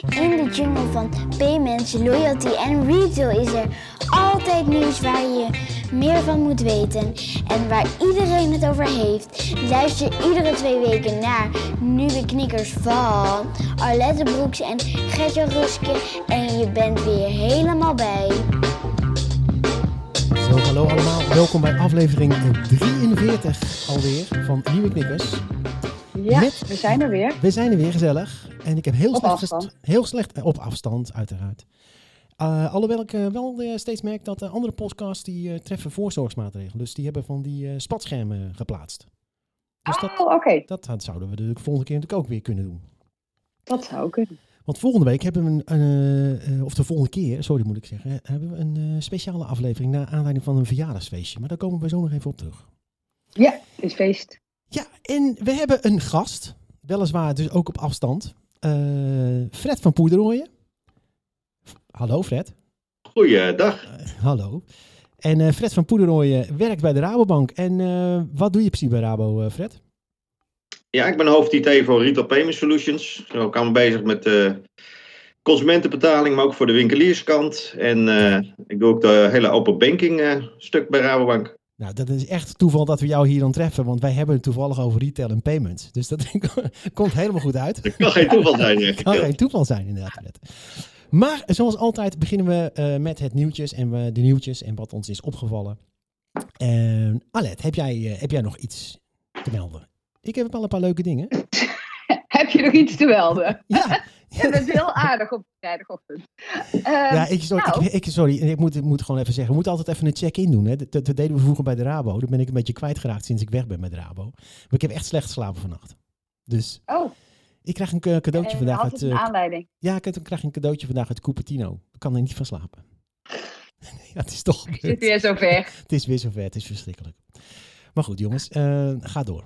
In de jungle van payments, loyalty en retail is er altijd nieuws waar je meer van moet weten en waar iedereen het over heeft. Luister iedere twee weken naar nieuwe knikkers van Arlette Broeks en Gertje Ruske en je bent weer helemaal bij. Zo, hallo allemaal. Welkom bij aflevering 43 alweer van Nieuwe Knikkers. Ja, Met- we zijn er weer. We zijn er weer gezellig. En ik heb heel Op slecht... afstand. Heel slecht... eh, op afstand, uiteraard. Eh, alhoewel ik eh, wel eh, steeds merk dat andere podcasts die treffen voorzorgsmaatregelen. Dus die hebben van die spatschermen geplaatst. Dus dat, Oh, oké. dat, dat zouden we de volgende keer natuurlijk ook weer kunnen doen. Dat zou kunnen. Want volgende week hebben we een, een, of de volgende keer, sorry moet ik zeggen, hebben we een speciale aflevering naar aanleiding van een verjaardagsfeestje. Maar daar komen we zo nog even op terug. Ja, het is feest. Ja, en we hebben een gast, weliswaar dus ook op afstand. Eh, Fred van Poederooien. Hallo Fred. Goeiedag. Eh, hallo. En eh, Fred van Poederooien werkt bij de Rabobank. En wat doe je precies bij Rabo, Fred? Ja, ik ben hoofd IT voor Retail Payment Solutions. Zo ik me bezig met consumentenbetaling, maar ook voor de winkelierskant. En ik doe ook de hele open banking stuk bij Rabobank. Nou, dat is echt toeval dat we jou hier dan treffen, want wij hebben het toevallig over retail en payments. Dus dat komt helemaal goed uit. Dat kan geen toeval zijn. eh. kan geen toeval zijn, inderdaad. Maar zoals altijd beginnen we eh, met het nieuwtjes en we, de nieuwtjes en wat ons is opgevallen. En Alet, heb jij, eh, heb jij nog iets te melden? Ik heb wel een paar leuke dingen. Heb je nog iets te melden? Ja, Je bent heel aardig op vrijdagochtend. Ehm, ja ik, sorry, nou. ik, ik- sorry, ik moet, ik moet gewoon even zeggen. We moeten altijd even een check-in doen. Hè. Dat, dat deden we vroeger bij de Rabo. Dat ben ik een beetje kwijtgeraakt sinds ik weg ben met de Rabo. Maar ik heb echt slecht geslapen vannacht. Dus oh, ik krijg een ca- cadeautje eh, vandaag uit... het een eh, aanleiding. Ja, ik krijg een cadeautje vandaag uit Cupertino. Ik kan er niet van slapen. ja, het is toch zit gebeurd. weer zover. Het is weer zover, het is verschrikkelijk. Maar goed, jongens, eh, ga door.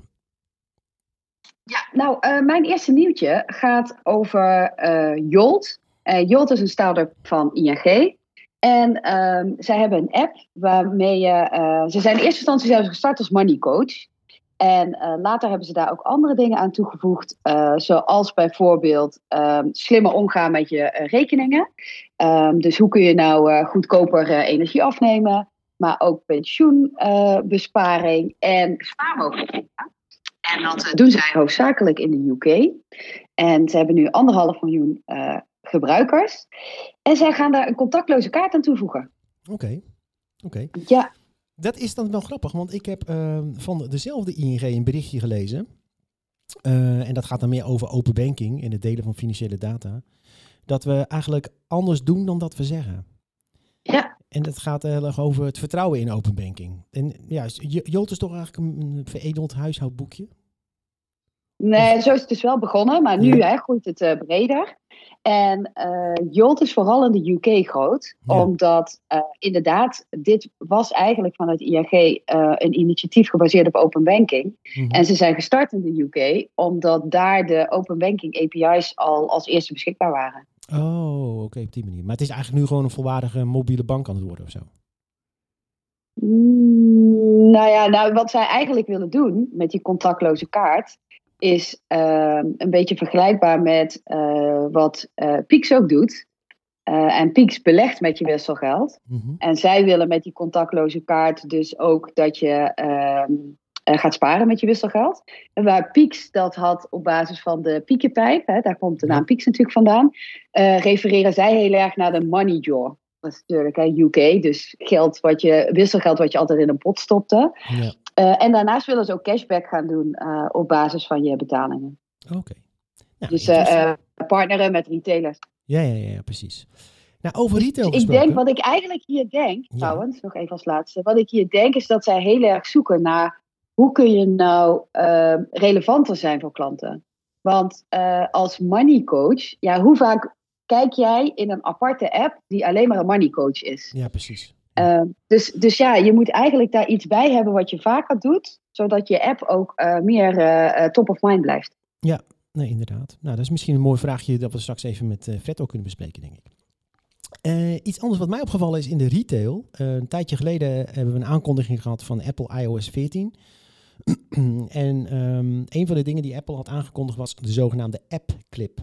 Nou, eh, mijn eerste nieuwtje gaat over eh, Jolt. Eh, Jolt is een start-up van ING. En ehm, zij hebben een app waarmee je... ze zijn in eerste instantie zelfs gestart als money coach. En later hebben ze daar ook andere dingen aan toegevoegd. zoals bijvoorbeeld ehm, slimmer omgaan met je rekeningen. Ehm, dus hoe kun je nou goedkoper energie afnemen. Maar ook pensioenbesparing en spaarmogelijkheden. En dat eh, doen zij hoofdzakelijk in de UK. En ze hebben nu anderhalf miljoen eh, gebruikers. En zij gaan daar een contactloze kaart aan toevoegen. Oké, oké. Ja, Dat is dan wel grappig, want ik heb eh, van dezelfde ING een berichtje gelezen. Eh, en dat gaat dan meer over open banking en het delen van financiële data. Dat we eigenlijk anders doen dan dat we zeggen. ja, En dat gaat heel erg over het vertrouwen in open banking. En ja, Jolt is toch eigenlijk een, veredeld huishoudboekje? nee, zo is het dus wel begonnen. Maar nu Ja. hè, groeit het eh, breder. En eh Jolt is vooral in de UK groot. Ja. Omdat eh, inderdaad, dit was eigenlijk vanuit eh, een initiatief gebaseerd op open banking. Mhm. En ze zijn gestart in de UK, omdat daar de open banking API's al als eerste beschikbaar waren. Oh, oké, op die manier. Maar het is eigenlijk nu gewoon een volwaardige mobiele bank aan het worden of zo. Mm, nou ja, nou, wat zij eigenlijk willen doen met die contactloze kaart, is ehm, een beetje vergelijkbaar met eh, wat eh Pix ook doet. Eh, en Pix belegt met je wisselgeld. Mhm. En zij willen met die contactloze kaart dus ook dat je ehm, eh, gaat sparen met je wisselgeld. En waar Pix dat had op basis van de piekenpijp, hè, daar komt de naam Pix natuurlijk vandaan, eh, refereren zij heel erg naar de money draw. Dat is natuurlijk hè, UK, dus geld wat je, wisselgeld wat je altijd in een pot stopte. Ja, Eh, en daarnaast willen ze ook cashback gaan doen eh, op basis van je betalingen. oké. Nou, Dus eh, eh, partneren met retailers. ja, ja, ja, ja, precies. Nou, over retail Dus ik denk, wat ik eigenlijk hier denk, Ja. trouwens, nog even als laatste. Wat ik hier denk is dat zij heel erg zoeken naar hoe kun je nou eh, relevanter zijn voor klanten. Want eh, als money coach, ja, hoe vaak kijk jij in een aparte app die alleen maar een money coach is? Ja, precies. Eh, dus, dus ja, je moet eigenlijk daar iets bij hebben wat je vaker doet, zodat je app ook eh, meer eh, top of mind blijft. Nee, inderdaad. Nou, dat is misschien een mooi vraagje dat we straks even met Fred ook kunnen bespreken, denk ik. Iets anders wat mij opgevallen is in de retail. Een tijdje geleden hebben we een aankondiging gehad van Apple iOS 14. en ehm, een van de dingen die Apple had aangekondigd was de zogenaamde App Clip.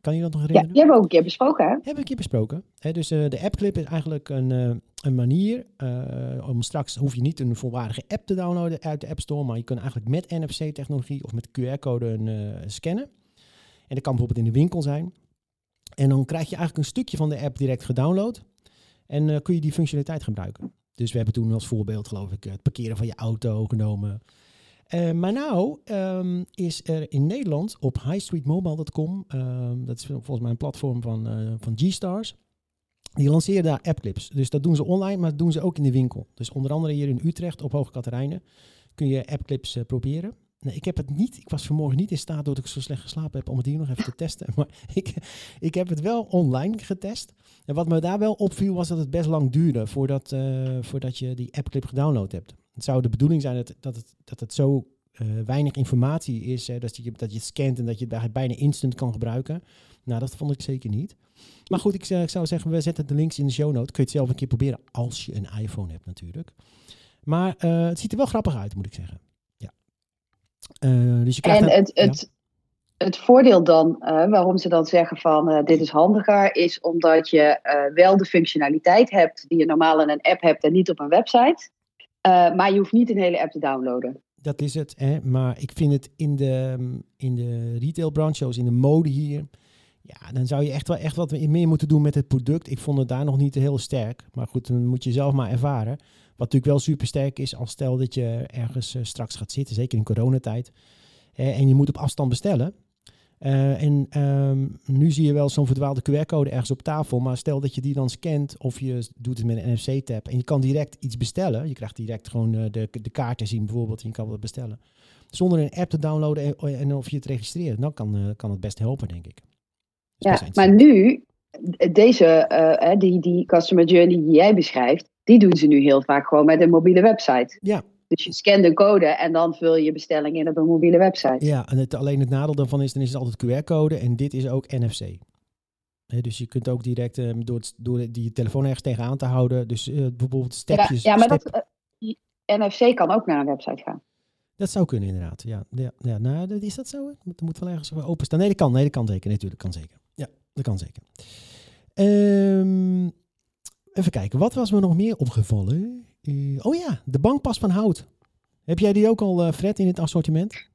Kan je dat nog Ja, herinneren? die hebben we ook een keer besproken, hè? Hebben we een keer besproken. Dus eh, de appclip is eigenlijk een, eh, een manier eh, om straks hoef je niet een volwaardige app te downloaden uit de App Store, maar je kunt eigenlijk met NFC-technologie of met QR-code een, scannen. En dat kan bijvoorbeeld in de winkel zijn. En dan krijg je eigenlijk een stukje van de app direct gedownload. En kun je die functionaliteit gebruiken. Dus we hebben toen als voorbeeld, geloof ik, het parkeren van je auto genomen. Eh, maar nou ehm, is er in Nederland op highstreetmobile.com, ehm, dat is volgens mij een platform van, eh, van G-Stars, die lanceren daar appclips. Dus dat doen ze online, maar dat doen ze ook in de winkel. Dus onder andere hier in Utrecht op Hoge Katerijnen kun je appclips eh, proberen. Nee, ik heb het niet. Ik was vanmorgen niet in staat doordat ik zo slecht geslapen heb om het hier nog even te testen. Maar ik, ik heb het wel online getest. En wat me daar wel opviel was dat het best lang duurde voordat, eh, voordat je die appclip gedownload hebt. Het zou de bedoeling zijn dat, dat, het, dat het zo eh, weinig informatie is, hè, dat, je, dat je het scant en dat je het bijna instant kan gebruiken. Nou, dat vond ik zeker niet. Maar goed, ik, zou- ik zou zeggen, we zetten de links in de show note. Kun je het zelf een keer proberen als je een iPhone hebt natuurlijk. Maar eh, het ziet er wel grappig uit, moet ik zeggen. Eh, dus je En het, het, het voordeel dan, eh, waarom ze dan zeggen van eh, dit is handiger, is omdat je wel de functionaliteit hebt die je normaal in een app hebt en niet op een website. Maar je hoeft niet een hele app te downloaden. Dat is het. Hè? Maar ik vind het in de, in de retailbranche, zoals in de mode hier. Ja, dan zou je echt wel echt wat meer moeten doen met het product. Ik vond het daar nog niet heel sterk. Maar goed, dan moet je zelf maar ervaren. Wat natuurlijk wel super sterk is, als stel dat je ergens eh, straks gaat zitten, zeker in coronatijd. en je moet op afstand bestellen. Eh, en ehm, nu zie je wel zo'n verdwaalde QR-code ergens op tafel. Maar stel dat je die dan scant of je doet het met een NFC-tab. En je kan direct iets bestellen. Je krijgt direct gewoon eh, de, de kaart te zien bijvoorbeeld. En je kan wat bestellen. Zonder een app te downloaden en, en of je het registreren. Dan kan, kan het best helpen, denk ik. Is Ja, maar nu, deze, die, die customer journey die jij beschrijft, die doen ze nu heel vaak gewoon met een mobiele website. Ja, Dus je scant een code en dan vul je je bestelling in op een mobiele website. ja en het, alleen het nadeel daarvan is, dan is het altijd QR-code. En dit is ook NFC. Dus je kunt ook direct eh, door, het, door die telefoon ergens tegenaan te houden. Dus eh, bijvoorbeeld Ja, stepjes. ja, maar step- dat, eh, NFC kan ook naar een website gaan. Dat zou kunnen inderdaad. Ja, ja, ja nou, is dat zo? Dat moet wel ergens openstaan. Nee, dat kan. Nee, dat kan zeker. Natuurlijk, kan zeker. Ja, dat kan zeker. Ehm, even kijken. Wat was me nog meer opgevallen? Eh, oh ja, de bankpas van hout. Heb jij die ook al, eh, Fred, in het assortiment?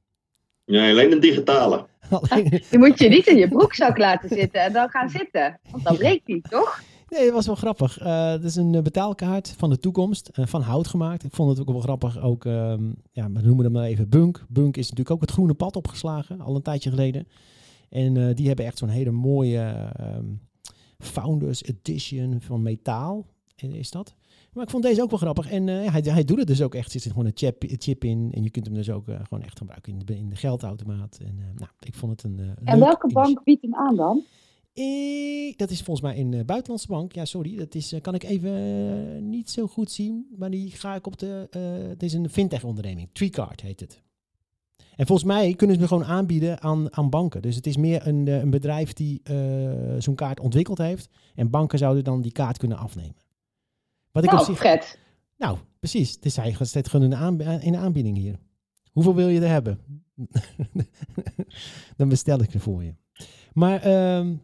Ja, alleen een digitale. Alleen- Die moet je niet in je broekzak laten zitten en dan gaan zitten. Want dan breekt die, toch? Nee, dat was wel grappig. Eh het is een betaalkaart van de toekomst, van hout gemaakt. Ik vond het ook wel grappig. Ook, ehm, ja, we noemen hem maar even Bunk. Bunk is natuurlijk ook het groene pad opgeslagen, al een tijdje geleden. En eh, die hebben echt zo'n hele mooie ehm, Founders Edition van metaal, eh, is dat. Maar ik vond deze ook wel grappig. En eh, hij, hij doet het dus ook echt. Er zit gewoon een chip, chip in. En je kunt hem dus ook eh, gewoon echt gebruiken in de, in de geldautomaat. En nou, ik vond het een En welke bank biedt hem aan dan? Eh, dat is volgens mij een buitenlandse bank. Ja, sorry, dat is, kan ik even niet zo goed zien. Maar die ga ik op de. het is een fintech-onderneming. Treecard heet het. En volgens mij kunnen ze me gewoon aanbieden aan, aan banken. Dus het is meer een, eh, een bedrijf die eh, zo'n kaart ontwikkeld heeft. En banken zouden dan die kaart kunnen afnemen. Wat ik op Nou, zich. Fred. Nou, precies. Dus hij staat gewoon de aanbieding hier. Hoeveel wil je er hebben? Dan bestel ik er voor je. Maar ehm,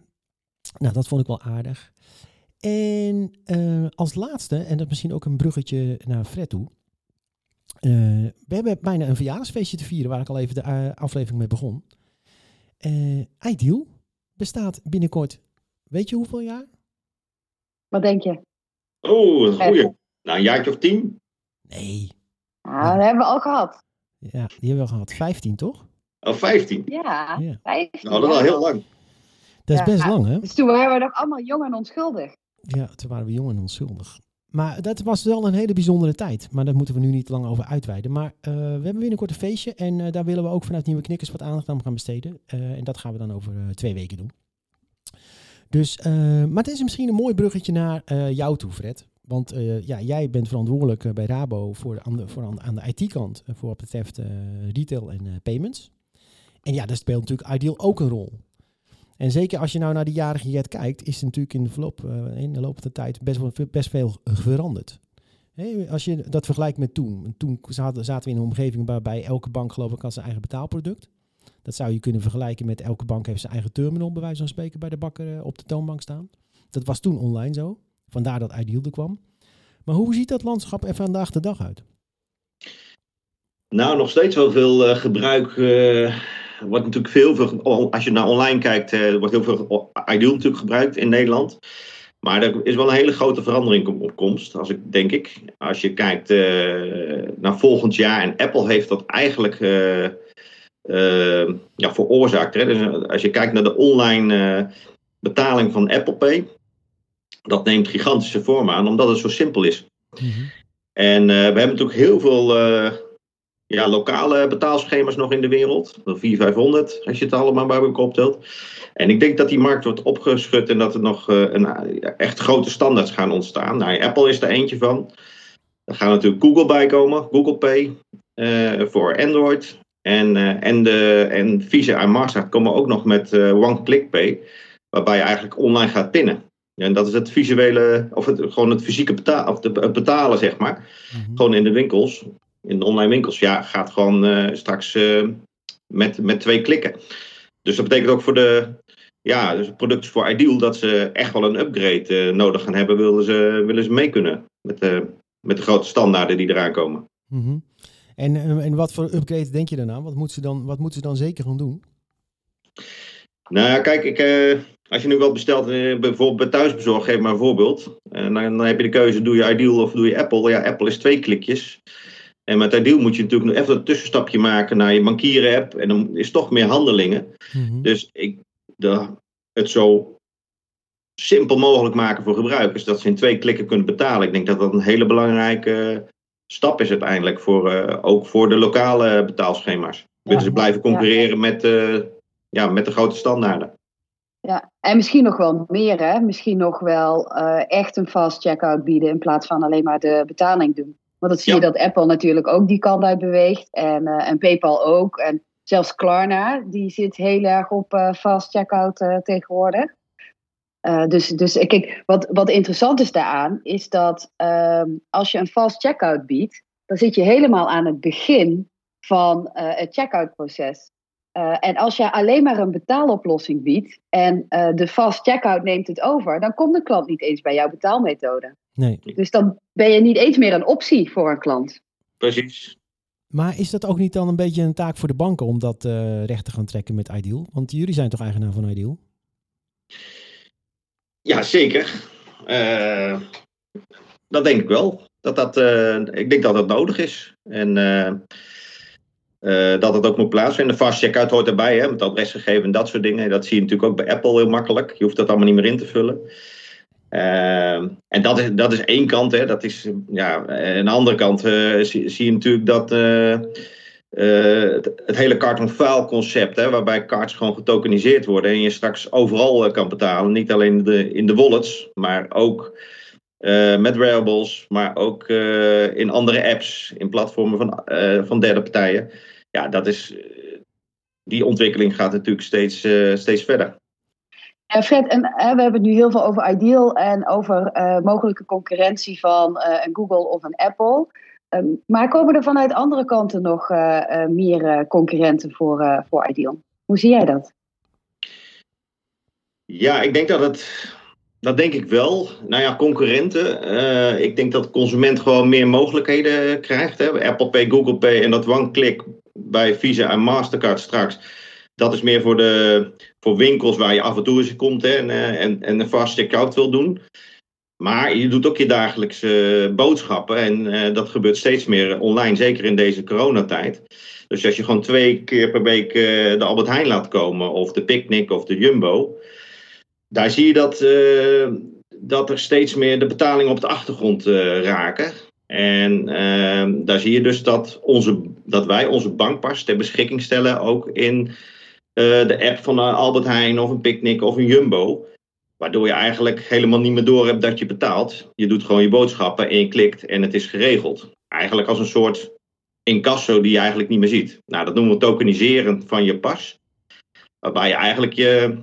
nou, dat vond ik wel aardig. En eh, als laatste, en dat is misschien ook een bruggetje naar Fred toe. Eh, we hebben bijna een verjaardagsfeestje te vieren, waar ik al even de eh, aflevering mee begon. Eh Ideal bestaat binnenkort, weet je hoeveel jaar? Wat denk je? Oh, dat is een goeie. Nou, een jaartje of tien. Nee. Nou, dat hebben we al gehad. Ja, die hebben we gehad. 15, toch? Of vijftien. Ja, Ja. 15 Nou, dat is al heel lang. Dat is Ja. best lang, hè? Dus toen waren we nog allemaal jong en onschuldig. Ja, toen waren we jong en onschuldig. Maar dat was wel een hele bijzondere tijd. Maar daar moeten we nu niet lang over uitweiden. Maar eh, we hebben binnenkort een feestje. En eh, daar willen we ook vanuit Nieuwe Knikkers wat aandacht aan gaan besteden. Eh, en dat gaan we dan over twee weken doen. Dus, maar het is misschien een mooi bruggetje naar jou toe, Fred. Want ja, jij bent verantwoordelijk bij Rabo voor, aan de, voor aan, de IT-kant. voor wat betreft retail en payments. En ja, daar speelt natuurlijk Ideal ook een rol. En zeker als je nou naar de jarige Jet kijkt, is er natuurlijk in de, verloop, eh, in de loop van de tijd best, wel, best veel veranderd. Als je dat vergelijkt met toen. Toen zaten, we in een omgeving waarbij elke bank geloof ik had zijn eigen betaalproduct. Dat zou je kunnen vergelijken met elke bank heeft zijn eigen terminal, bij wijze van spreken, bij de bakker eh, op de toonbank staan. Dat was toen online zo. Vandaar dat Ideal er kwam. Maar hoe ziet dat landschap er vandaag de dag uit? Nou, nog steeds wel veel uh, gebruik. Wordt natuurlijk veel, veel, als je naar online kijkt, uh, wordt heel veel Ideal natuurlijk gebruikt in Nederland. Maar er is wel een hele grote verandering op komst, als ik, denk ik. Als je kijkt naar volgend jaar, en Apple heeft dat eigenlijk ja, veroorzaakt. Hè? Dus als je kijkt naar de online betaling van Apple Pay, dat neemt gigantische vorm aan, omdat het zo simpel is. Mm -hmm. En we hebben natuurlijk heel veel ja, lokale betaalschema's nog in de wereld. 400, 500 als je het allemaal bij elkaar optelt. En ik denk dat die markt wordt opgeschud en dat er nog uh, een, echt grote standaards gaan ontstaan. Nou, Apple is er eentje van. Er gaan natuurlijk Google bij komen, Google Pay uh, voor Android. En, uh, en, de, en Visa en Mastercard komen ook nog met One-Click Pay, waarbij je eigenlijk online gaat pinnen. En dat is het visuele, of het, gewoon het fysieke betalen, of de, het betalen, zeg maar. Mm -hmm. Gewoon in de winkels in de online winkels, ja, gaat gewoon uh, straks uh, met, met twee klikken. Dus dat betekent ook voor de ja, dus producten voor Ideal dat ze echt wel een upgrade uh, nodig gaan hebben, willen ze, willen ze mee kunnen met de, met de grote standaarden die eraan komen. Mm -hmm. en, en wat voor upgrade denk je daarna? Wat moeten ze dan, wat moeten ze dan zeker gaan doen? Nou ja, kijk, ik, als je nu wat bestelt, bijvoorbeeld bij thuisbezorg, geef maar een voorbeeld. En dan, dan heb je de keuze, doe je Ideal of doe je Apple? Ja, Apple is twee klikjes. En met Ideal moet je natuurlijk nog even een tussenstapje maken naar je bankieren-app. En dan is toch meer handelingen. Mm -hmm. Dus ik, de, het zo simpel mogelijk maken voor gebruikers. Dat ze in twee klikken kunnen betalen. Ik denk dat dat een hele belangrijke stap is uiteindelijk. Voor, uh, ook voor de lokale betaalschema's. Willen ja, ze blijven concurreren ja. met, uh, ja, met de grote standaarden. Ja, en misschien nog wel meer, hè? Misschien nog wel uh, echt een fast checkout bieden in plaats van alleen maar de betaling doen. Want dat zie je dat Apple natuurlijk ook die kant uit beweegt. En, uh, en PayPal ook. En zelfs Klarna, die zit heel erg op uh, fast checkout uh, tegenwoordig. dus dus kijk, wat, wat interessant is daaraan, is dat ehm, als je een fast checkout biedt, dan zit je helemaal aan het begin van het checkout proces. en als je alleen maar een betaaloplossing biedt en de fast checkout neemt het over, dan komt de klant niet eens bij jouw betaalmethode. Nee. Dus dan ben je niet eens meer een optie voor een klant. Precies. Maar is dat ook niet dan een beetje een taak voor de banken om dat uh, recht te gaan trekken met Ideal? Want jullie zijn toch eigenaar van Ideal? Ja, zeker. Uh, dat denk ik wel. Dat dat, uh, ik denk dat dat nodig is. En dat het ook moet plaatsvinden. Fast checkout hoort erbij, hè, met adresgegevens en dat soort dingen. Dat zie je natuurlijk ook bij Apple heel makkelijk. Je hoeft dat allemaal niet meer in te vullen. Uh, en dat is, dat is één kant. Hè. Dat is, ja, aan de andere kant uh, zie, zie, je natuurlijk dat uh, het, het, hele card-on-file concept, hè, waarbij cards gewoon getokeniseerd worden en je straks overal kan betalen. Niet alleen de, in de wallets, maar ook met wearables, maar ook in andere apps, in platformen van, van derde partijen. Ja, dat is, die ontwikkeling gaat natuurlijk steeds, steeds verder. En Fred, en, we hebben het nu heel veel over Ideal en over uh, mogelijke concurrentie van uh, een Google of een Apple. Um, maar komen er vanuit andere kanten nog uh, meer concurrenten voor, voor Ideal? Hoe zie jij dat? Ja, ik denk dat het. Dat denk ik wel. Nou ja, concurrenten. ik denk dat de consument gewoon meer mogelijkheden krijgt. Hè. Apple Pay, Google Pay en dat one-click bij Visa en Mastercard straks dat is meer voor, de, voor winkels waar je af en toe eens komt hè, en, eh, en, en een fast checkout wil doen. Maar je doet ook je dagelijkse boodschappen en uh, dat gebeurt steeds meer online, zeker in deze coronatijd. Dus als je gewoon twee keer per week de Albert Heijn laat komen, of de Picnic of de Jumbo, daar zie je dat, dat er steeds meer de betalingen op de achtergrond raken. En daar zie je dus dat, onze, dat wij onze bankpas ter beschikking stellen, ook in de app van een Albert Heijn of een Picnic of een Jumbo. Waardoor je eigenlijk helemaal niet meer door hebt dat je betaalt. Je doet gewoon je boodschappen en je klikt en het is geregeld. Eigenlijk als een soort incasso die je eigenlijk niet meer ziet. Nou, dat noemen we tokeniseren van je pas. Waarbij je eigenlijk je,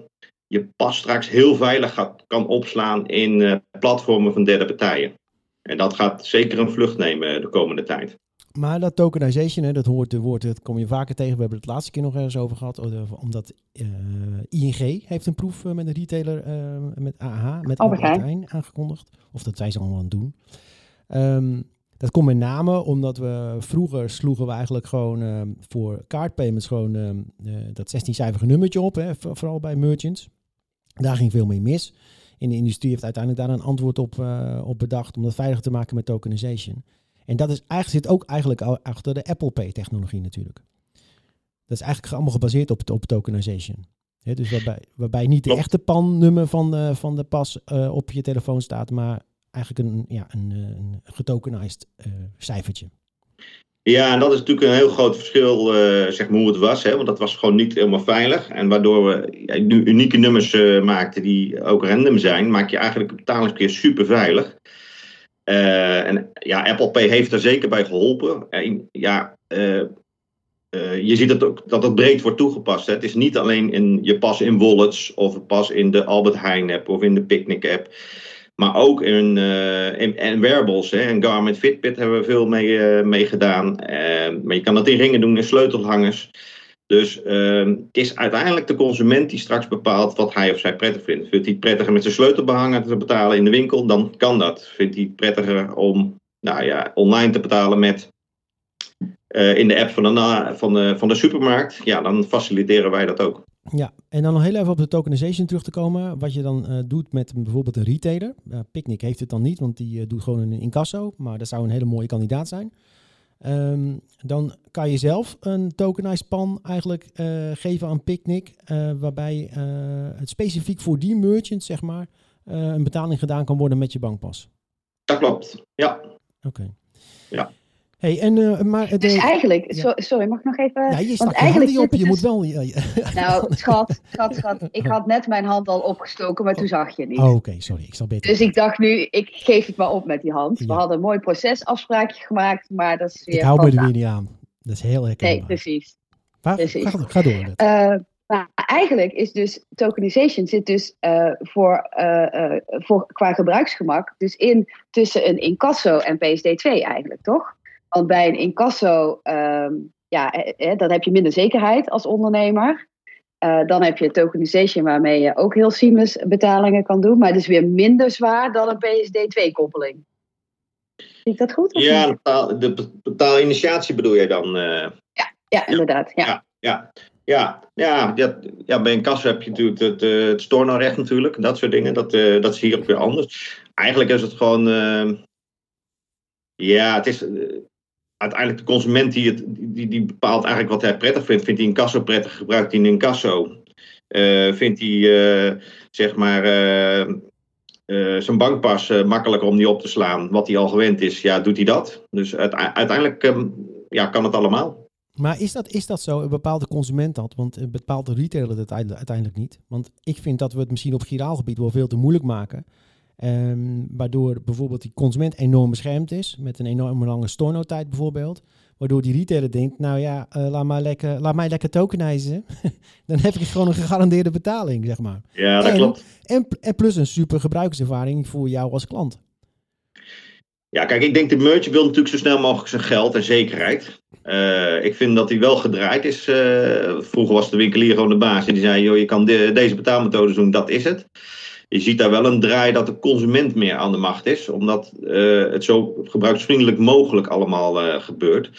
je pas straks heel veilig gaat, kan opslaan in uh, platformen van derde partijen. En dat gaat zeker een vlucht nemen de komende tijd. Maar dat tokenization, hè, dat hoort de woord, dat kom je vaker tegen. We hebben het laatste keer nog ergens over gehad. Omdat uh, ING heeft een proef met een retailer met AH, met Albert Heijn aangekondigd. Of dat zijn ze allemaal aan het doen. Um, dat komt met name omdat we vroeger sloegen we eigenlijk gewoon uh, voor kaartpayments gewoon uh, dat 16-cijferige nummertje op, hè, vooral bij merchants. Daar ging veel mee mis. In de industrie heeft uiteindelijk daar een antwoord op, op bedacht om dat veiliger te maken met tokenization. En dat is eigenlijk, zit ook eigenlijk achter de Apple Pay technologie natuurlijk. Dat is eigenlijk allemaal gebaseerd op, op tokenization. He, dus waarbij, waarbij niet de echte PAN-nummer van de, van de pas op je telefoon staat, maar eigenlijk een, ja, een, eh, een getokenized uh, cijfertje. Ja, en dat is natuurlijk een heel groot verschil, uh, zeg maar, hoe het was. Hè? Want dat was gewoon niet helemaal veilig. En waardoor we ja, nu unieke nummers maakten die ook random zijn, maak je eigenlijk het betalingskeer super veilig. Uh, en ja, Apple Pay heeft er zeker bij geholpen. En, ja, je ziet dat, ook, dat het breed wordt toegepast. Hè? Het is niet alleen in je pas in wallets of pas in de Albert Heijn app of in de Picnic app. Maar ook in, uh, in, wearables. Hè. En Garmin Fitbit hebben we veel mee, uh, gedaan. Maar je kan dat in ringen doen, in sleutelhangers. Dus ehm, het is uiteindelijk de consument die straks bepaalt wat hij of zij prettig vindt. Vindt hij het prettiger met zijn sleutelbehanger te betalen in de winkel, dan kan dat. Vindt hij het prettiger om nou ja, online te betalen met in de app van de, van, de, van de supermarkt, ja, dan faciliteren wij dat ook. Ja, en dan nog heel even op de tokenization terug te komen. Wat je dan uh, doet met bijvoorbeeld een retailer. Uh, Picnic heeft het dan niet, want die doet gewoon een incasso. Maar dat zou een hele mooie kandidaat zijn. Um, dan kan je zelf een tokenized pan eigenlijk geven aan Picnic. waarbij het specifiek voor die merchant, zeg maar, een betaling gedaan kan worden met je bankpas. Dat klopt, ja. Oké. Ja. Hey, en, uh, maar dus eigenlijk, sorry, mag ik nog even? Ja, je want eigenlijk je op, je dus, moet wel... nou, schat, schat, schat, ik had net mijn hand al opgestoken, maar toen zag je niet. Oh, oké, sorry, ik zal beter. Dus ik dacht nu, ik geef het maar op met die hand. We hadden een mooi procesafspraakje gemaakt, maar dat is weer... Ik hou me er weer niet aan. Dat is heel herkenbaar. Nee, precies. Maar, precies. Ga, ga door. Uh, maar eigenlijk is dus tokenization zit dus uh, voor, voor, qua gebruiksgemak dus in tussen een incasso en PSD2 eigenlijk, toch? Want bij een incasso, um, ja, dan heb je minder zekerheid als ondernemer. Uh, dan heb je tokenization waarmee je ook heel seamless betalingen kan doen. Maar het is weer minder zwaar dan een PSD2-koppeling. Zie ik dat goed? Ja, betaal, de betaalinitiatie bedoel je dan? Uh... Ja, ja, inderdaad. Ja. ja, ja. Ja, ja, ja, ja, bij een kassa heb je natuurlijk het, het, stornorecht natuurlijk. Dat soort dingen. Dat, uh, dat is hier ook weer anders. Eigenlijk is het gewoon... Uh, ja, het is uiteindelijk de consument die, het, die, die bepaalt eigenlijk wat hij prettig vindt. Vindt hij een kasso prettig, gebruikt hij een kasso. Uh, vindt hij uh, zeg maar uh, zijn bankpas makkelijker om die op te slaan, wat hij al gewend is, ja, doet hij dat. Dus uiteindelijk um, ja, kan het allemaal. Maar is dat, is dat zo? Een bepaalde consument dat? Want een bepaalde retailer het uiteindelijk niet. Want ik vind dat we het misschien op giraalgebied wel veel te moeilijk maken. Um, waardoor bijvoorbeeld die consument enorm beschermd is, met een enorm lange stornotijd bijvoorbeeld. Waardoor die retailer denkt, nou ja, uh, laat, maar lekker, laat mij lekker tokenizen. Dan heb ik gewoon een gegarandeerde betaling, zeg maar. Ja, dat klopt. En, en plus een super gebruikerservaring voor jou als klant. Ja, kijk, ik denk de merchant wil natuurlijk zo snel mogelijk zijn geld en zekerheid. Uh, ik vind dat hij wel gedraaid is. Uh, vroeger was de winkelier gewoon de baas en die zei, joh, je kan de, deze betaalmethodes doen, dat is het je ziet daar wel een draai dat de consument meer aan de macht is, omdat uh, het zo gebruiksvriendelijk mogelijk allemaal uh, gebeurt.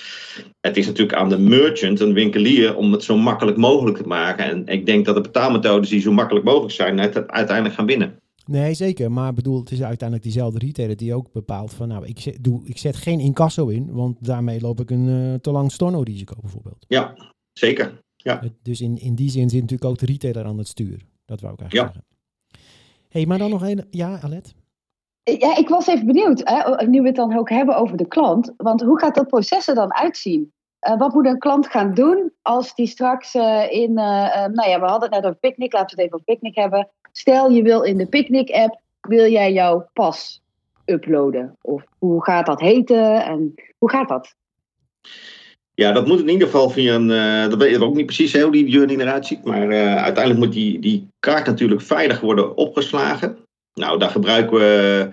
Het is natuurlijk aan de merchant, een winkelier, om het zo makkelijk mogelijk te maken. En ik denk dat de betaalmethodes die zo makkelijk mogelijk zijn, het uiteindelijk gaan winnen. Nee, zeker. Maar bedoel, het is uiteindelijk diezelfde retailer die ook bepaalt van, nou, ik zet, doe, ik zet geen incasso in, want daarmee loop ik een uh, te lang storno-risico bijvoorbeeld. Ja, zeker. Ja. Dus in, in die zin zit natuurlijk ook de retailer aan het stuur. Dat wou ik eigenlijk ja. zeggen hey, maar dan nog een. Ja, Alet? Ja, ik was even benieuwd, hè, nu we het dan ook hebben over de klant. Want hoe gaat dat proces er dan uitzien? Uh, wat moet een klant gaan doen als die straks uh, in. Uh, nou ja, we hadden het net over Picnic, laten we het even over Picnic hebben. Stel je wil in de Picnic-app, wil jij jouw pas uploaden? Of hoe gaat dat heten en hoe gaat dat? Ja, dat moet in ieder geval via een. Uh, dat weten we ook niet precies hoe die journey eruit ziet. Maar uh, uiteindelijk moet die, die kaart natuurlijk veilig worden opgeslagen. Nou, daar gebruiken we.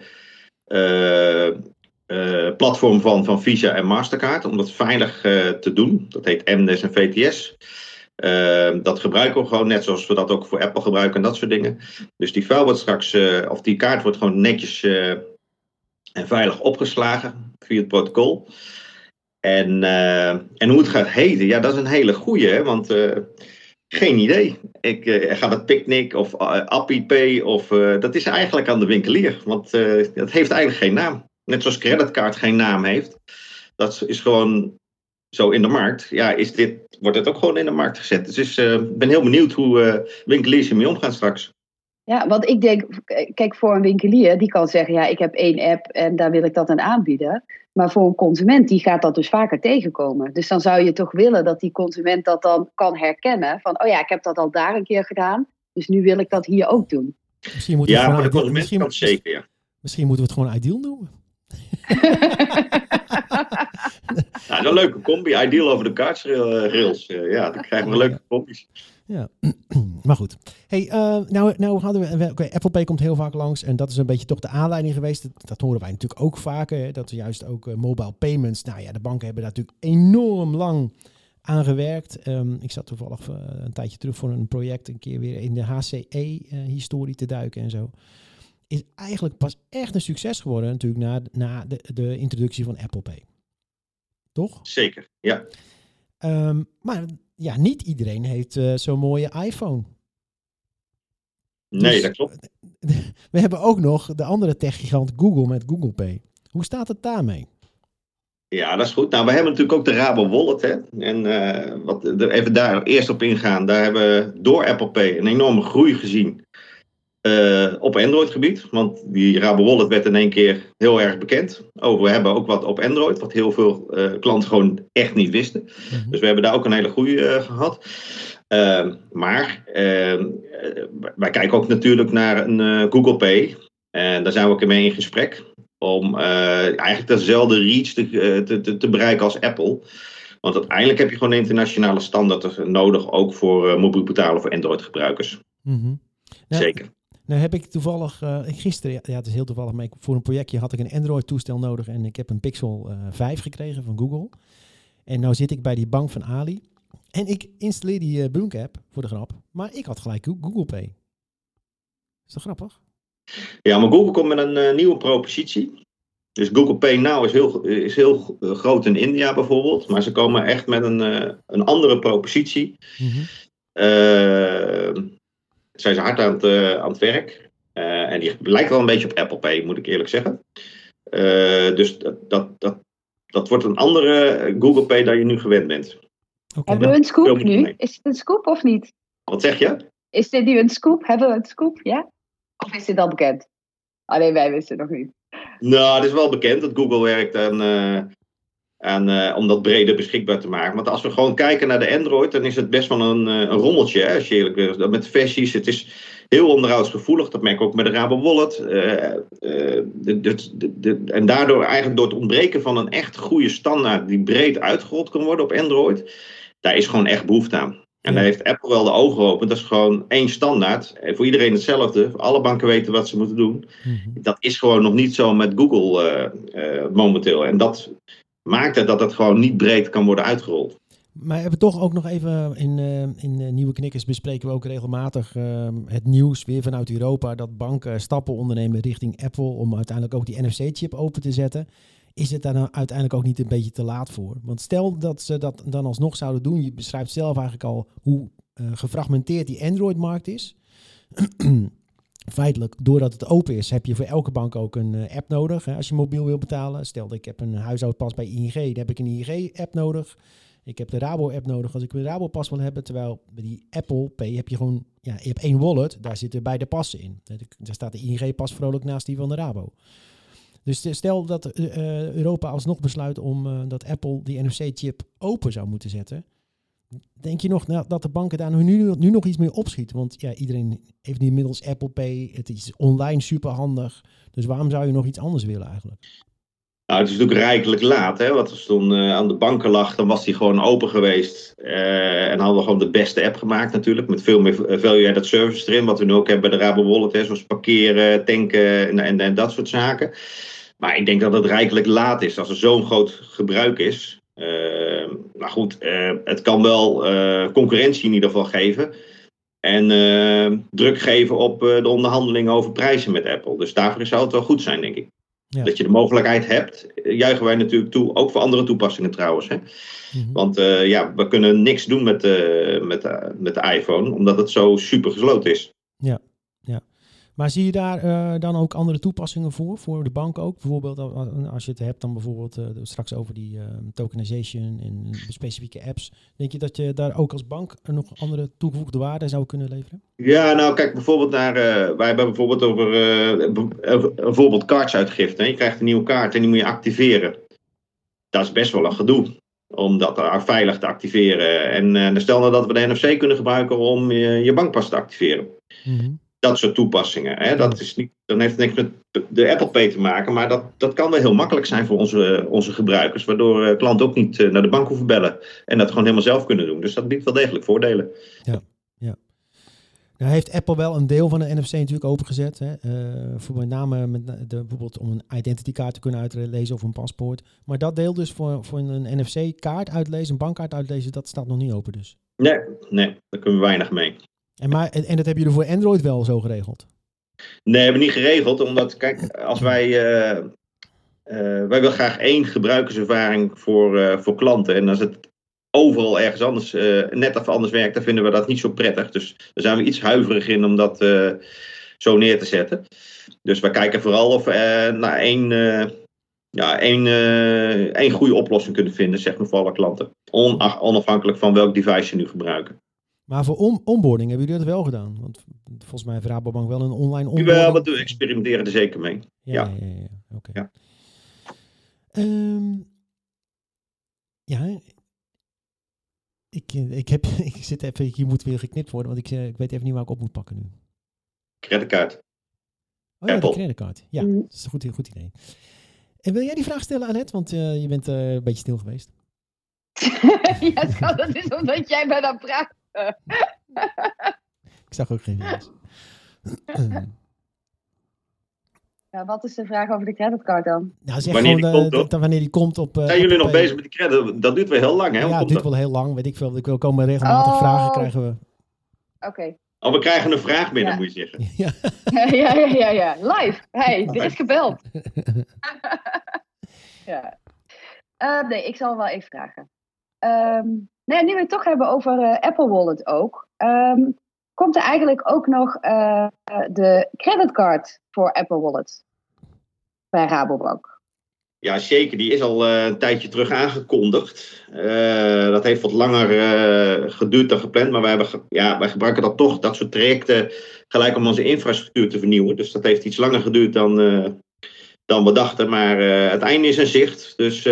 Uh, platform van, van Visa en Mastercard om dat veilig te doen. Dat heet MNES en VTS. dat gebruiken we gewoon net zoals we dat ook voor Apple gebruiken en dat soort dingen. Dus die file wordt straks, of die kaart wordt gewoon netjes en veilig opgeslagen via het protocol. En, en hoe het gaat heten, ja, dat is een hele goeie, want geen idee. Ik uh, ga het Picnic of uh, Pay of dat is eigenlijk aan de winkelier. Want dat heeft eigenlijk geen naam. Net zoals creditcard geen naam heeft. Dat is gewoon zo in de markt. Ja, is dit, wordt het ook gewoon in de markt gezet. Dus ik ben heel benieuwd hoe winkeliers ermee omgaan straks. Ja, want ik denk, kijk, voor een winkelier, die kan zeggen, ja, ik heb één app en daar wil ik dat aan aanbieden. Maar voor een consument, die gaat dat dus vaker tegenkomen. Dus dan zou je toch willen dat die consument dat dan kan herkennen. Van, oh ja, ik heb dat al daar een keer gedaan, dus nu wil ik dat hier ook doen. Misschien moeten ja, we voor de consument kan zeker, ja. Misschien moeten we het gewoon Ideal noemen. een leuke combi. Ideal over de kaartsrails. Eh, ja, dan krijgen we leuke combis. Ja, maar goed. Hey, uh, nou, nou hadden we, Apple Pay komt heel vaak langs en dat is een beetje toch de aanleiding geweest. Dat, horen wij natuurlijk ook vaker, hè, dat juist ook uh, mobile payments, nou ja, de banken hebben daar natuurlijk enorm lang aan gewerkt. Um, ik zat toevallig een tijdje terug voor een project een keer weer in de HCE-historie te duiken en zo. Is eigenlijk pas echt een succes geworden natuurlijk na, na de, de introductie van Apple Pay. Toch? Zeker, ja. Um, maar ja, niet iedereen heeft uh, zo'n mooie iPhone. Nee, dus, dat klopt. We hebben ook nog de andere techgigant Google met Google Pay. Hoe staat het daarmee? Ja, dat is goed. Nou, we hebben natuurlijk ook de Rabo Wallet. Hè? En uh, wat, er even daar eerst op ingaan. Daar hebben we door Apple Pay een enorme groei gezien. Uh, op Android-gebied. Want die Rabo Wallet werd in één keer heel erg bekend. Oh, we hebben ook wat op Android, wat heel veel uh, klanten gewoon echt niet wisten. Mm-hmm. Dus we hebben daar ook een hele goede uh, gehad. Maar wij kijken ook natuurlijk naar een Google Pay. En daar zijn we ook mee in gesprek. Om eigenlijk dezelfde reach te, te, te, bereiken als Apple. Want uiteindelijk heb je gewoon internationale standaard nodig. Ook voor mobiel betalen voor Android-gebruikers. Mm-hmm. Zeker. Nou heb ik toevallig, uh, gisteren, ja het is heel toevallig, maar voor een projectje had ik een Android toestel nodig en ik heb een Pixel uh, eh, 5 gekregen van Google. En nou zit ik bij die bank van Ali en ik installeer die uh, Bunk app voor de grap, maar ik had gelijk Google Pay. Is dat grappig? Ja, maar Google komt met een nieuwe propositie. Dus Google Pay Now is heel, is heel groot in India bijvoorbeeld, maar ze komen echt met een, een andere propositie. Mm -hmm zijn ze hard aan het, uh, aan het werk. Uh, en die lijkt wel een beetje op Apple Pay, moet ik eerlijk zeggen. Uh, dus dat, dat, dat, dat wordt een andere Google Pay dan je nu gewend bent. Okay, Hebben we een scoop nu? Is het een scoop of niet? Wat zeg je? Is dit nu een scoop? Hebben we een scoop, ja? Of is dit al bekend? Alleen wij wisten nog niet. Nou, het is wel bekend dat Google werkt aan, en, uh, om dat breder beschikbaar te maken. Want als we gewoon kijken naar de Android, dan is het best wel een, uh, een rommeltje, hè, als je eerlijk bent. Met versies, het is heel onderhoudsgevoelig. Dat merk ik ook met de Rabo Wallet. Uh, de, de, en daardoor eigenlijk door het ontbreken van een echt goede standaard die breed uitgerold kan worden op Android, daar is gewoon echt behoefte aan. En daar heeft Apple wel de ogen open. Dat is gewoon één standaard. Voor iedereen hetzelfde. Alle banken weten wat ze moeten doen. -hmm. Dat is gewoon nog niet zo met Google momenteel. En dat maakt het dat het gewoon niet breed kan worden uitgerold. Maar we hebben toch ook nog even in, uh, in uh, Nieuwe Knikkers bespreken we ook regelmatig uh, het nieuws weer vanuit Europa dat banken stappen ondernemen richting Apple om uiteindelijk ook die NFC-chip open te zetten. Is het daar nou uiteindelijk ook niet een beetje te laat voor? Want stel dat ze dat dan alsnog zouden doen, je beschrijft zelf eigenlijk al hoe gefragmenteerd die Android-markt is. feitelijk, doordat het open is, heb je voor elke bank ook een uh, app nodig. Hè, als je mobiel wil betalen. Stel dat ik heb een huishoudpas bij ING, dan heb ik een ING-app nodig. Ik heb de Rabo-app nodig als ik een Rabo-pas wil hebben. Terwijl bij die Apple Pay heb je gewoon, ja, je hebt één wallet, daar zitten beide passen in. Daar staat de ING-pas vrolijk naast die van de Rabo. Dus stel dat uh, Europa alsnog besluit om dat Apple die NFC-chip open zou moeten zetten Denk je nog nou, dat de banken daar nu, nog iets mee opschieten? Want ja, iedereen heeft nu inmiddels Apple Pay. Het is online super handig. Dus waarom zou je nog iets anders willen eigenlijk? Nou, het is natuurlijk rijkelijk laat. Hè? Wat er toen uh, aan de banken lag, dan was die gewoon open geweest. Uh, en hadden we gewoon de beste app gemaakt natuurlijk. Met veel meer eh, value-added service erin. Wat we nu ook hebben bij de Rabo Wallet. Zoals parkeren, tanken en, en, en dat soort zaken. Maar ik denk dat het rijkelijk laat is als er zo'n groot gebruik is. Uh, maar goed, uh, het kan wel uh, concurrentie in ieder geval geven. En druk geven op de onderhandelingen over prijzen met Apple. Dus daarvoor zou het wel goed zijn, denk ik. Ja. Dat je de mogelijkheid hebt, juichen wij natuurlijk toe. Ook voor andere toepassingen trouwens. Hè? Mm-hmm. Want ja, we kunnen niks doen met, met, met de iPhone, omdat het zo super gesloten is. Ja. Maar zie je daar uh, dan ook andere toepassingen voor, voor de bank ook? Bijvoorbeeld als je het hebt dan bijvoorbeeld uh, straks over die uh, tokenization en specifieke apps. Denk je dat je daar ook als bank nog andere toegevoegde waarde zou kunnen leveren? Ja, nou kijk bijvoorbeeld naar, wij hebben bijvoorbeeld over bijvoorbeeld kaartsuitgifte. Je krijgt een nieuwe kaart en die moet je activeren. Dat is best wel een gedoe om dat veilig te activeren. En stel nou dat we de NFC kunnen gebruiken om je, je bankpas te activeren. Mm-hmm dat soort toepassingen. Hè? Dat is niet, dan heeft het niks met de Apple Pay te maken, maar dat, dat kan wel heel makkelijk zijn voor onze, onze gebruikers, waardoor uh, klanten ook niet uh, naar de bank hoeven bellen en dat gewoon helemaal zelf kunnen doen. Dus dat biedt wel degelijk voordelen. Ja, ja. Nou heeft Apple wel een deel van de NFC natuurlijk opengezet. Hè? Uh, voor met name met de, bijvoorbeeld om een identity kaart te kunnen uitlezen of een paspoort. Maar dat deel dus voor, voor een NFC kaart uitlezen, een bankkaart uitlezen, dat staat nog niet open dus. Nee, nee, daar kunnen we weinig mee. En, maar, en, dat heb je er voor Android wel zo geregeld? Nee, hebben we niet geregeld. Omdat, kijk, als wij. Uh, uh, wij willen graag één gebruikerservaring voor, uh, voor klanten. En als het overal ergens anders, net even anders werkt, dan vinden we dat niet zo prettig. Dus daar zijn we iets huiverig in om dat zo neer te zetten. Dus we kijken vooral of we naar één, ja, één, één goede oplossing kunnen vinden, zeg maar, voor alle klanten. onafhankelijk van welk device ze nu gebruiken. Maar voor on onboarding hebben jullie dat wel gedaan? Want volgens mij heeft Rabobank wel een online onboarding. Wel, we experimenteren er zeker mee. Ja, ja, ja. ja, Oké. Ja. Um, ja. Ik, ik, heb, ik zit even, hier moet weer geknipt worden, want ik, eh, ik weet even niet waar ik op moet pakken nu. Creditcard. Oh ja, de creditcard. Ja, mm. dat is een goed, goed idee. En wil jij die vraag stellen, Annette? Want uh, je bent uh, een beetje stil geweest. ja, dat is omdat jij bij dat praat ik zag ook geen video's. Ja, wat is de vraag over de creditcard dan? Nou, zeg wanneer, gewoon, die komt, wanneer die komt op... Uh, Zijn jullie nog bezig met die credit? Dat duurt wel heel lang, hè? Ja, het duurt wel heel lang. Weet ik veel. Ik wil komen regelmatig oh. vragen krijgen we. Oké. Okay. Oh, we krijgen een vraag binnen, ja. moet je zeggen. Ja. ja, ja, ja, ja. Live. Hey, er is gebeld. ja. Uh, nee, ik zal wel even vragen. Um, Nee, nu we het toch hebben over uh, Apple Wallet ook. Um, komt er eigenlijk ook nog uh, de creditcard voor Apple Wallet bij Rabobank? Ja, zeker. Die is al uh, een tijdje terug aangekondigd. dat heeft wat langer geduurd dan gepland. Maar wij, hebben ja, wij gebruiken dat toch, dat soort trajecten, gelijk om onze infrastructuur te vernieuwen. Dus dat heeft iets langer geduurd dan, dan we dachten. Maar het einde is in zicht. Dus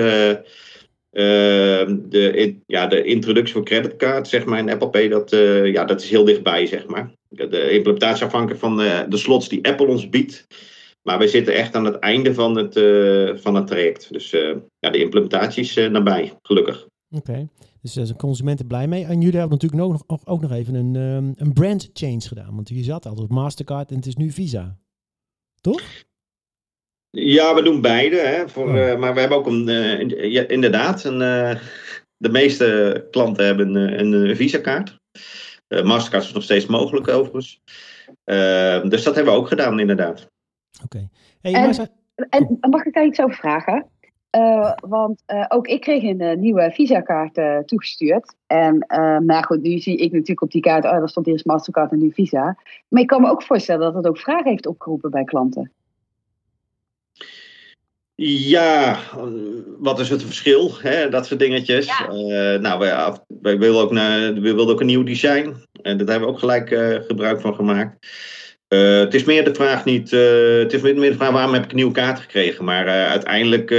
Ehm, de, ja, de introductie van creditcard, zeg maar, in Apple Pay, dat, uh, ja, dat is heel dichtbij, zeg maar. De implementatie afhankelijk van de, eh, de slots die Apple ons biedt. Maar wij zitten echt aan het einde van het, uh, van het traject. Dus ja, de implementatie is nabij, gelukkig. Oké, dus daar zijn consumenten blij mee. En jullie hebben natuurlijk ook nog, ook nog even een, um, een brand change gedaan. Want jullie zat altijd op Mastercard en het is nu Visa. Toch? Ja, we doen beide. Hè, voor, oh. uh, maar we hebben ook een, uh, ja, inderdaad, een, uh, de meeste klanten hebben een, een Visa-kaart. Mastercard is nog steeds mogelijk overigens. dus dat hebben we ook gedaan, inderdaad. Oké. Hey, en, en, mag ik daar iets over vragen? want ook ik kreeg een nieuwe Visa-kaart toegestuurd. En nou goed, nu zie ik natuurlijk op die kaart, oh, daar stond eerst Mastercard en nu Visa. Maar ik kan me ook voorstellen dat het ook vragen heeft opgeroepen bij klanten. Ja, wat is het verschil? Hè? Dat soort dingetjes. Uh, nou, wij, wij, wilden ook naar, we wilden ook een nieuw design. En daar hebben we ook gelijk uh, gebruik van gemaakt. Uh, het is meer de vraag niet. het is meer de vraag waarom heb ik een nieuwe kaart gekregen. Maar uiteindelijk,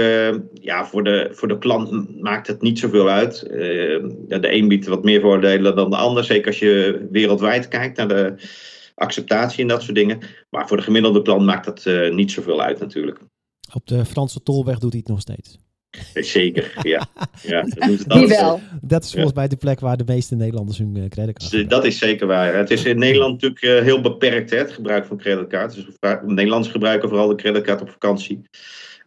ja, voor de, voor de klant maakt het niet zoveel uit. Ja, de een biedt wat meer voordelen dan de ander. Zeker als je wereldwijd kijkt naar de acceptatie en dat soort dingen. Maar voor de gemiddelde klant maakt dat niet zoveel uit natuurlijk. Op de Franse tolweg doet hij het nog steeds. Zeker, ja. ja dat Die wel. Dat is volgens mij de plek waar de meeste Nederlanders hun uh, creditcard hebben. Dat is zeker waar. Het is in Nederland natuurlijk uh, heel beperkt, hè, het gebruik van creditcard. Dus Nederlanders gebruiken vooral de creditcard op vakantie.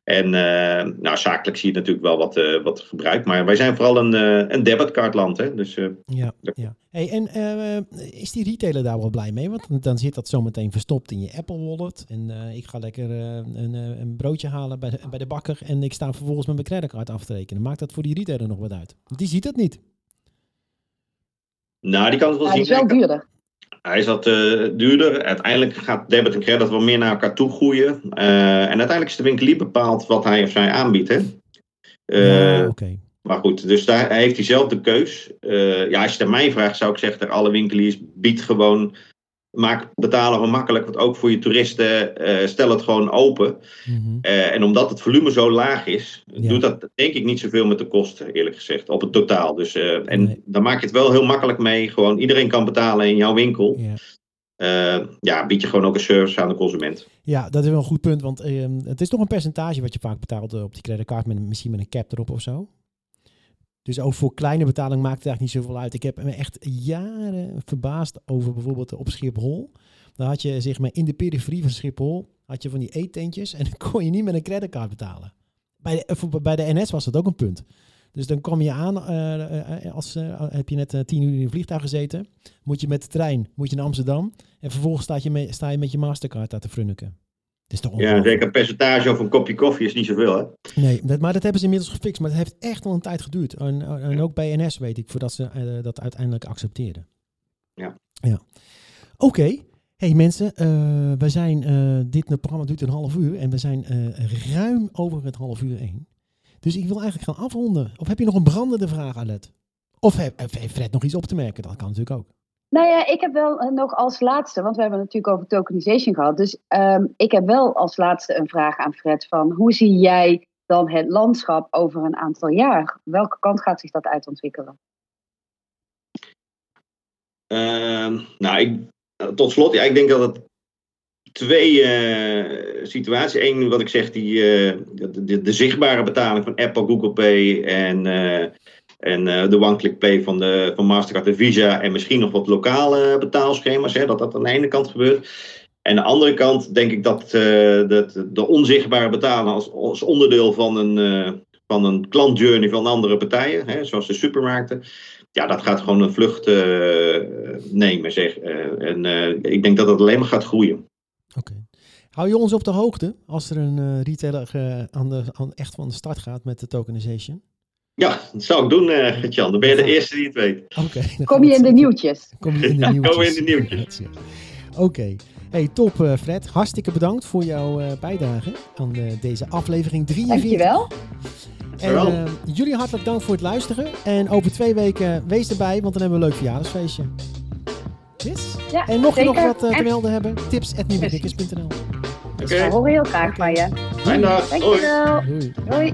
En uh, nou, zakelijk zie je natuurlijk wel wat, uh, wat gebruik. Maar wij zijn vooral een, uh, een debitcardland. Hè? Dus, ja, ja. Hey, en is die retailer daar wel blij mee? Want dan zit dat zometeen verstopt in je Apple Wallet. En ik ga lekker een, een, broodje halen bij de, bij de bakker. En ik sta vervolgens met mijn creditcard af te rekenen. Maakt dat voor die retailer nog wat uit? Want die ziet het niet. Nou, die kan het wel ja, zien. Het is wel duurder. Hij is wat uh, duurder. Uiteindelijk gaat debit en credit wel meer naar elkaar toe groeien. Uh, en uiteindelijk is de winkelier bepaald wat hij of zij aanbiedt. Hè? Uh, ja, okay. Maar goed, dus daar heeft hij zelf de keus. ja, als je het mij vraagt, zou ik zeggen dat alle winkeliers biedt gewoon maak betalen gewoon makkelijk. Want ook voor je toeristen, uh, stel het gewoon open. Mm -hmm. uh, en omdat het volume zo laag is, ja. doet dat denk ik niet zoveel met de kosten, eerlijk gezegd, op het totaal. Dus, uh, en nee. dan maak je het wel heel makkelijk mee. Gewoon iedereen kan betalen in jouw winkel. Ja. ja, bied je gewoon ook een service aan de consument. Ja, dat is wel een goed punt. Want het is toch een percentage wat je vaak betaalt op die creditcard, met, misschien met een cap erop of zo. Dus ook voor kleine betaling maakt het eigenlijk niet zoveel uit. Ik heb me echt jaren verbaasd over bijvoorbeeld op Schiphol. Dan had je zeg maar in de periferie van Schiphol had je van die eetentjes en dan kon je niet met een creditcard betalen. Bij de, bij de NS was dat ook een punt. Dus dan kwam je aan, uh, als uh, heb je net uh, tien uur in een vliegtuig gezeten, moet je met de trein, moet je naar Amsterdam en vervolgens sta je, sta je met je Mastercard daar te frunniken. Is toch ja, zeker een percentage of een kopje koffie is niet zoveel, hè? Nee, dat, maar dat hebben ze inmiddels gefixt. Maar het heeft echt wel een tijd geduurd. En, en ook bij NS weet ik, voordat ze uh, dat uiteindelijk accepteerden. Ja. ja. Oké. Okay. Hey mensen, uh, we zijn, uh, dit programma duurt een half uur en we zijn ruim over het half uur heen. Dus ik wil eigenlijk gaan afronden. Of heb je nog een brandende vraag, Alet? Of heeft Fred nog iets op te merken? Dat kan natuurlijk ook. Nou ja, ik heb wel uh, nog als laatste, want we hebben het natuurlijk over tokenization gehad. Dus um, ik heb wel als laatste een vraag aan Fred van hoe zie jij dan het landschap over een aantal jaar? Welke kant gaat zich dat uitontwikkelen? Uh, nou, ik, tot slot, ja, ik denk dat het twee uh, situaties. Eén, wat ik zeg, die, uh, de, de, de, zichtbare betaling van Apple, Google Pay en en uh, de one-click pay van, de, van Mastercard en Visa. En misschien nog wat lokale betaalschema's. Hè, dat dat aan de ene kant gebeurt. En aan de andere kant denk ik dat, uh, dat de onzichtbare betalen als, als onderdeel van een, van een klantjourney van andere partijen. Hè, zoals de supermarkten. Ja, dat gaat gewoon een vlucht nemen. Zeg. en ik denk dat dat alleen maar gaat groeien. Oké. Hou je ons op de hoogte als er een retailer aan de, aan echt van de start gaat met de tokenization? Ja, dat zou ik doen, uh, Gert-Jan. Dan ben je de eerste die het weet. Okay, Kom je in de nieuwtjes. Kom je in de ja, nieuwtjes. Kom je in de nieuwtjes. Oké. Okay. Hey, top uh, Fred. Hartstikke bedankt voor jouw uh, bijdrage aan deze aflevering 43. Dankjewel. En jullie hartelijk dank voor het luisteren. En over twee weken wees erbij, want dan hebben we een leuk verjaardagsfeestje. Yes? Ja, en mocht zeker. je nog wat te melden hebben, tips at Oké. Okay. We horen heel graag van je. Fijne dag. Dankjewel. Doei. Doei.